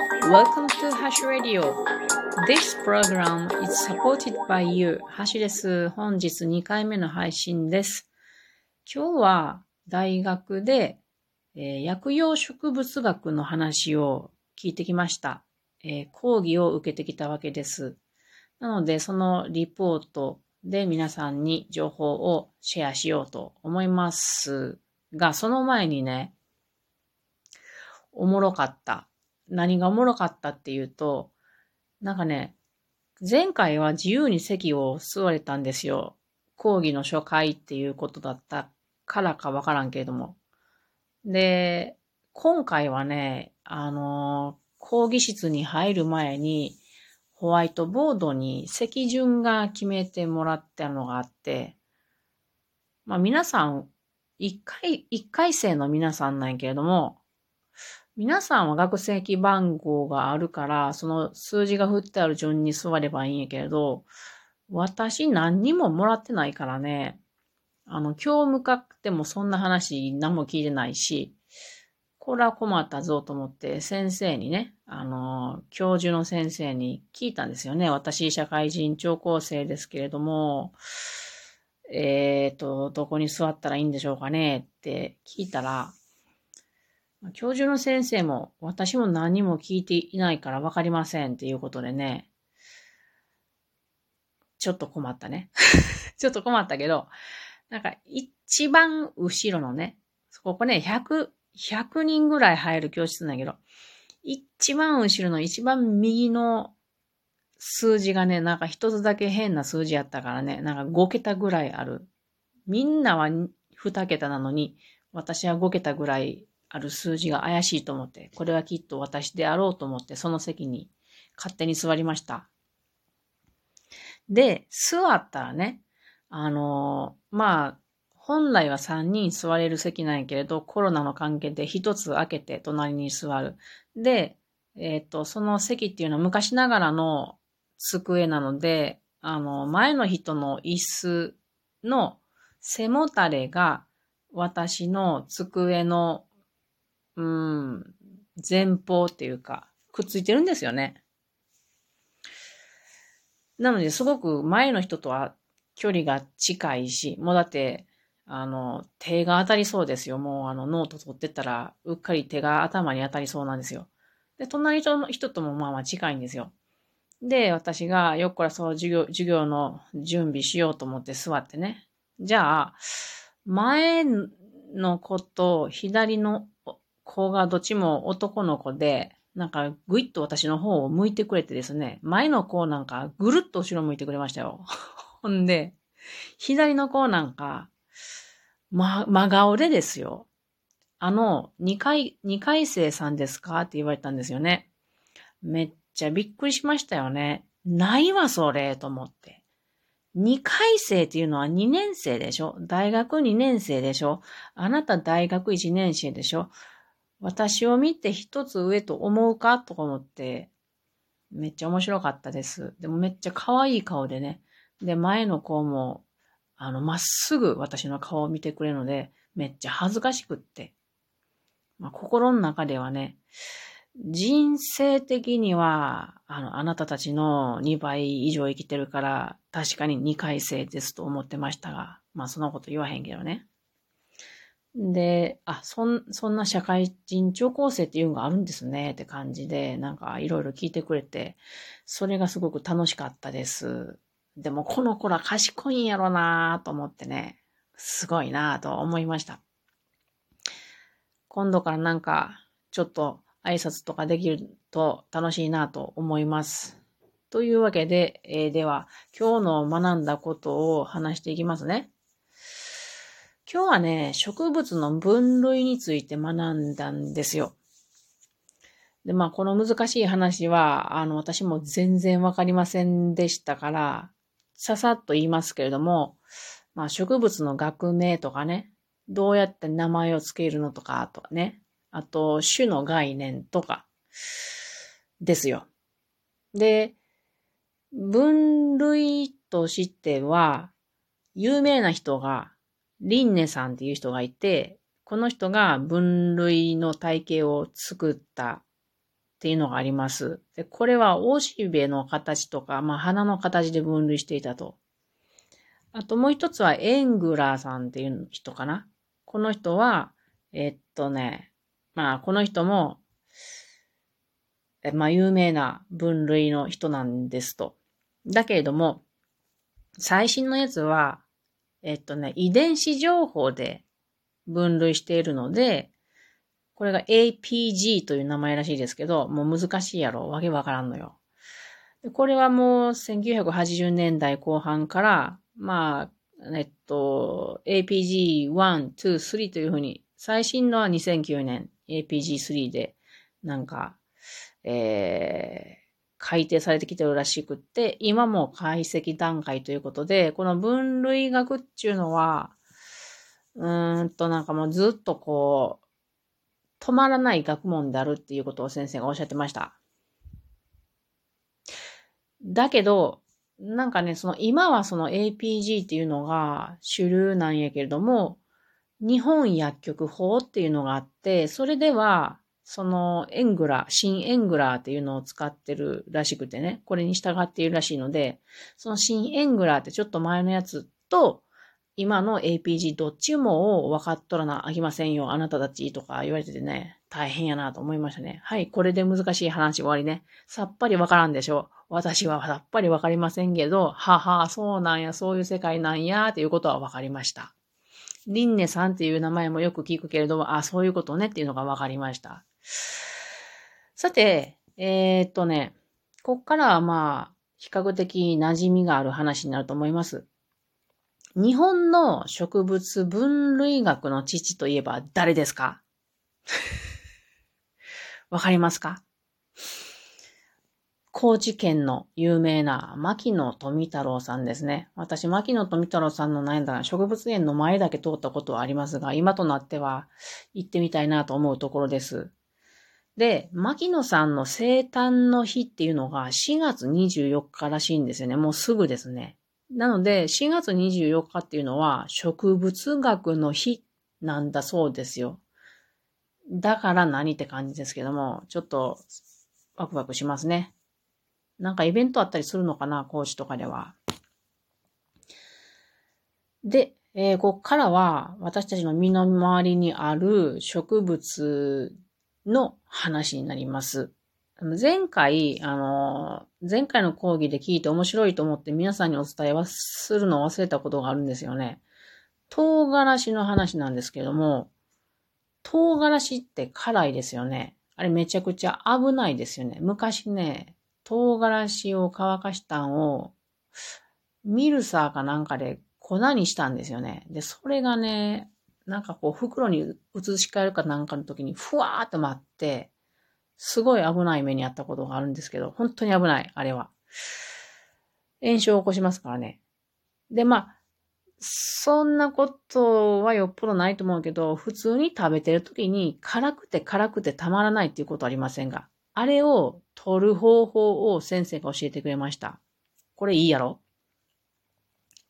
Welcome to Hash Radio. This program is supported by you. ハシです。本日2回目の配信です。今日は大学で、えー、薬用植物学の話を聞いてきました、えー、講義を受けてきたわけです。なので、そのリポートで皆さんに情報をシェアしようと思いますが、その前にね、おもろかった。何がおもろかったっていうと、なんかね、前回は自由に席を座れたんですよ。講義の初回っていうことだったからかわからんけれども。で、今回はね、あの、講義室に入る前に、ホワイトボードに席順が決めてもらったのがあって、まあ皆さん、一回、一回生の皆さんなんやけれども、皆さんは学籍番号があるから、その数字が振ってある順に座ればいいんやけれど、私何にももらってないからね、あの、今日向かってもそんな話何も聞いてないし、これは困ったぞと思って先生にね、あの、教授の先生に聞いたんですよね。私、社会人聴講生ですけれども、えっ、ー、と、どこに座ったらいいんでしょうかねって聞いたら、教授の先生も私も何も聞いていないからわかりませんっていうことでね、ちょっと困ったね。ちょっと困ったけど、なんか一番後ろのね、ここね、100、100人ぐらい入る教室なんだけど、一番後ろの一番右の数字がね、なんか一つだけ変な数字やったからね、なんか5桁ぐらいある。みんなは2桁なのに、私は5桁ぐらいある数字が怪しいと思って、これはきっと私であろうと思って、その席に勝手に座りました。で、座ったらね、あの、まあ、本来は3人座れる席なんやけれど、コロナの関係で1つ開けて隣に座る。で、えっ、ー、と、その席っていうのは昔ながらの机なので、あの、前の人の椅子の背もたれが私の机のうん、前方っていうか、くっついてるんですよね。なので、すごく前の人とは距離が近いし、もうだって、あの、手が当たりそうですよ。もうあの、ノート取ってたら、うっかり手が頭に当たりそうなんですよ。で、隣の人ともまあまあ近いんですよ。で、私がよっこらそう授業、授業の準備しようと思って座ってね。じゃあ、前の子と左の子がどっちも男の子で、なんかぐいっと私の方を向いてくれてですね、前の子なんかぐるっと後ろ向いてくれましたよ。ほんで、左の子なんか、ま、真顔でですよ。あの、二回、二回生さんですか？って言われたんですよね。めっちゃびっくりしましたよね。ないわ、それ、と思って。二回生っていうのは二年生でしょ？大学二年生でしょ？あなた大学一年生でしょ？私を見て一つ上と思うかとか思って、めっちゃ面白かったです。でもめっちゃ可愛い顔でね。で、前の子も、あの、まっすぐ私の顔を見てくれるので、めっちゃ恥ずかしくって。まあ、心の中ではね、人生的には、あの、あなたたちの2倍以上生きてるから、確かに2回生ですと思ってましたが、まあ、そんなこと言わへんけどね。で、あ、そん、そんな社会人聴講生っていうのがあるんですねって感じで、なんかいろいろ聞いてくれて、それがすごく楽しかったです。でもこの子ら賢いんやろなと思ってね、すごいなと思いました。今度からなんか、ちょっと挨拶とかできると楽しいなと思います。というわけで、えー、では、今日の学んだことを話していきますね。今日はね、植物の分類について学んだんですよ。で、まあ、この難しい話は、あの、私も全然わかりませんでしたから、ささっと言いますけれども、まあ、植物の学名とかね、どうやって名前を付けるのとか、とかね、あと、種の概念とか、ですよ。で、分類としては、有名な人がリンネさんっていう人がいて、この人が分類の体系を作ったっていうのがあります。で、これはおしべの形とか、まあ花の形で分類していたと。あともう一つはエングラーさんっていう人かな。この人は、えっとね、まあこの人も、まあ有名な分類の人なんですと。だけれども、最新のやつは、えっとね、遺伝子情報で分類しているので、これが APG という名前らしいですけど、もう難しいやろ。わけわからんのよ。これはもう1980年代後半から、まあ、えっと、APG1、2、3というふうに、最新のは2009年 APG3 で、なんか、えー、改定されてきてるらしくって、今も解析段階ということで、この分類学っていうのは、うーんとなんかもうずっとこう、止まらない学問であるっていうことを先生がおっしゃってました。だけど、なんかね、その今はその APG っていうのが主流なんやけれども、日本薬局法っていうのがあって、それではそのエングラー、新エングラーっていうのを使ってるらしくてね、これに従っているらしいので、その新エングラーってちょっと前のやつと、今の APG どっちも分かっとらなあきませんよ、あなたたちとか言われててね、大変やなと思いましたね。はい、これで難しい話終わりね。さっぱり分からんでしょう。私はさっぱり分かりませんけど、はは、そうなんや、そういう世界なんや、っていうことは分かりました。リンネさんっていう名前もよく聞くけれども、あ、そういうことねっていうのが分かりました。さて、えー、っとね、こっからはまあ、比較的馴染みがある話になると思います。日本の植物分類学の父といえば誰ですか？わかりますか？高知県の有名な牧野富太郎さんですね。私、牧野富太郎さんのなんだ植物園の前だけ通ったことはありますが、今となっては行ってみたいなと思うところです。で、牧野さんの生誕の日っていうのが4月24日らしいんですよね。もうすぐですね。なので、4月24日っていうのは植物学の日なんだそうですよ。だから何って感じですけども、ちょっとワクワクしますね。なんかイベントあったりするのかな、高知とかでは。で、えー、こっからは私たちの身の回りにある植物の話になります。前回、あの、前回の講義で聞いて面白いと思って皆さんにお伝えはするのを忘れたことがあるんですよね。唐辛子の話なんですけども、唐辛子って辛いですよね。あれめちゃくちゃ危ないですよね。昔ね、唐辛子を乾かしたんを、ミルサーかなんかで粉にしたんですよね。で、それがね、なんかこう袋に移し替えるかなんかの時にふわーっと待って、すごい危ない目にあったことがあるんですけど、本当に危ない、あれは。炎症を起こしますからね。で、まあ、そんなことはよっぽどないと思うけど、普通に食べてる時に辛くて辛くてたまらないっていうことありませんが、あれを取る方法を先生が教えてくれました。これいいやろ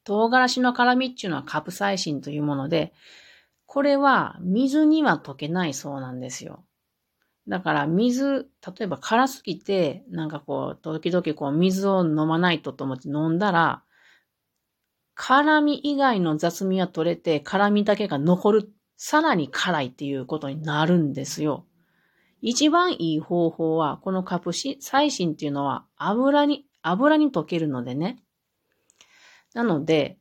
唐辛子の辛みっていうのはカプサイシンというもので、これは水には溶けないそうなんですよ。だから水、例えば辛すぎて、なんかこう、時々こう水を飲まないとと思って飲んだら、辛み以外の雑味は取れて、辛みだけが残る、さらに辛いっていうことになるんですよ。一番いい方法は、このカプシ、細心っていうのは油に、油に溶けるのでね。なので、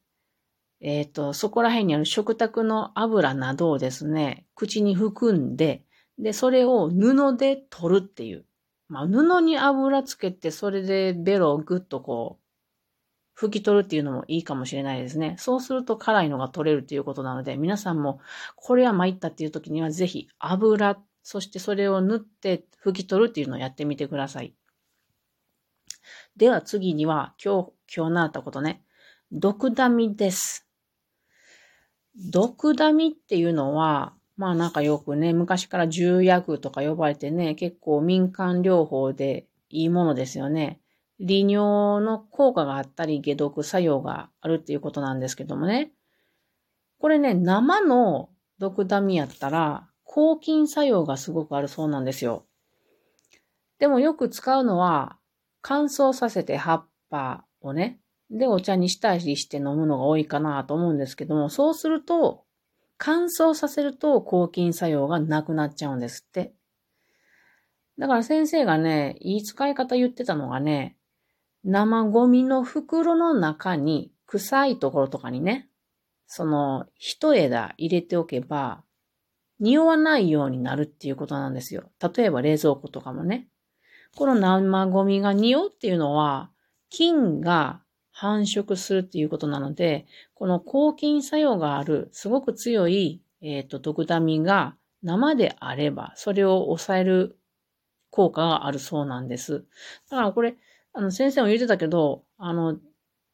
えっ、ー、と、そこら辺にある食卓の油などをですね、口に含んで、で、それを布で取るっていう。まあ、布に油つけて、それでベロをぐっとこう、拭き取るっていうのもいいかもしれないですね。そうすると辛いのが取れるということなので、皆さんもこれは参ったっていう時にはぜひ油、そしてそれを塗って拭き取るっていうのをやってみてください。では次には今日、今日習ったことね。毒ダミです。毒ダミっていうのは、まあなんかよくね、昔から重薬とか呼ばれてね、結構民間療法でいいものですよね。利尿の効果があったり、解毒作用があるっていうことなんですけどもね。これね、生の毒ダミやったら、抗菌作用がすごくあるそうなんですよ。でもよく使うのは、乾燥させて葉っぱをね、でお茶にしたりして飲むのが多いかなと思うんですけども、そうすると、乾燥させると抗菌作用がなくなっちゃうんですって。だから先生がね、いい使い方言ってたのがね、生ゴミの袋の中に臭いところとかにね、その一枝入れておけば、匂わないようになるっていうことなんですよ。例えば冷蔵庫とかもね。この生ゴミが匂うっていうのは、菌が繁殖するっていうことなので、この抗菌作用がある、すごく強い、えっ、ー、と、毒ダミが生であれば、それを抑える効果があるそうなんです。だからこれ、あの、先生も言ってたけど、あの、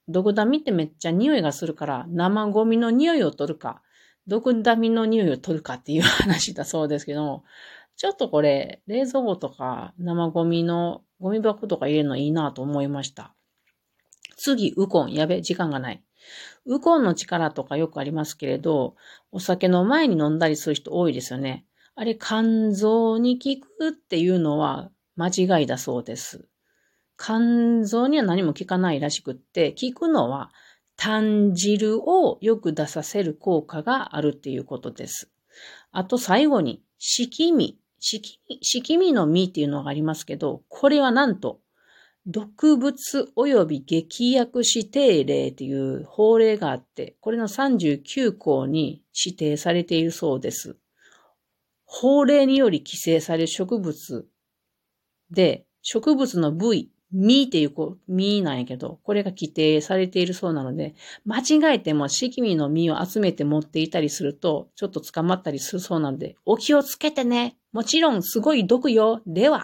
毒ダミってめっちゃ匂いがするから、生ゴミの匂いを取るか、毒ダミの匂いを取るかっていう話だそうですけど、ちょっとこれ、冷蔵庫とか生ゴミのゴミ箱とか入れるのいいなと思いました。次、ウコン。やべ、時間がない。ウコンの力とかよくありますけれど、お酒の前に飲んだりする人多いですよね。あれ、肝臓に効くっていうのは間違いだそうです。肝臓には何も効かないらしくって、効くのは炭汁をよく出させる効果があるっていうことです。あと最後に、色味。色味、色味の実っていうのがありますけど、これはなんと、毒物及び劇薬指定例という法令があって、これの39項に指定されているそうです。法令により規制される植物で、植物の部位、実っていうこう、実なんやけど、これが規定されているそうなので、間違えても色味の実を集めて持っていたりすると、ちょっと捕まったりするそうなので、お気をつけてね。もちろんすごい毒よ。では。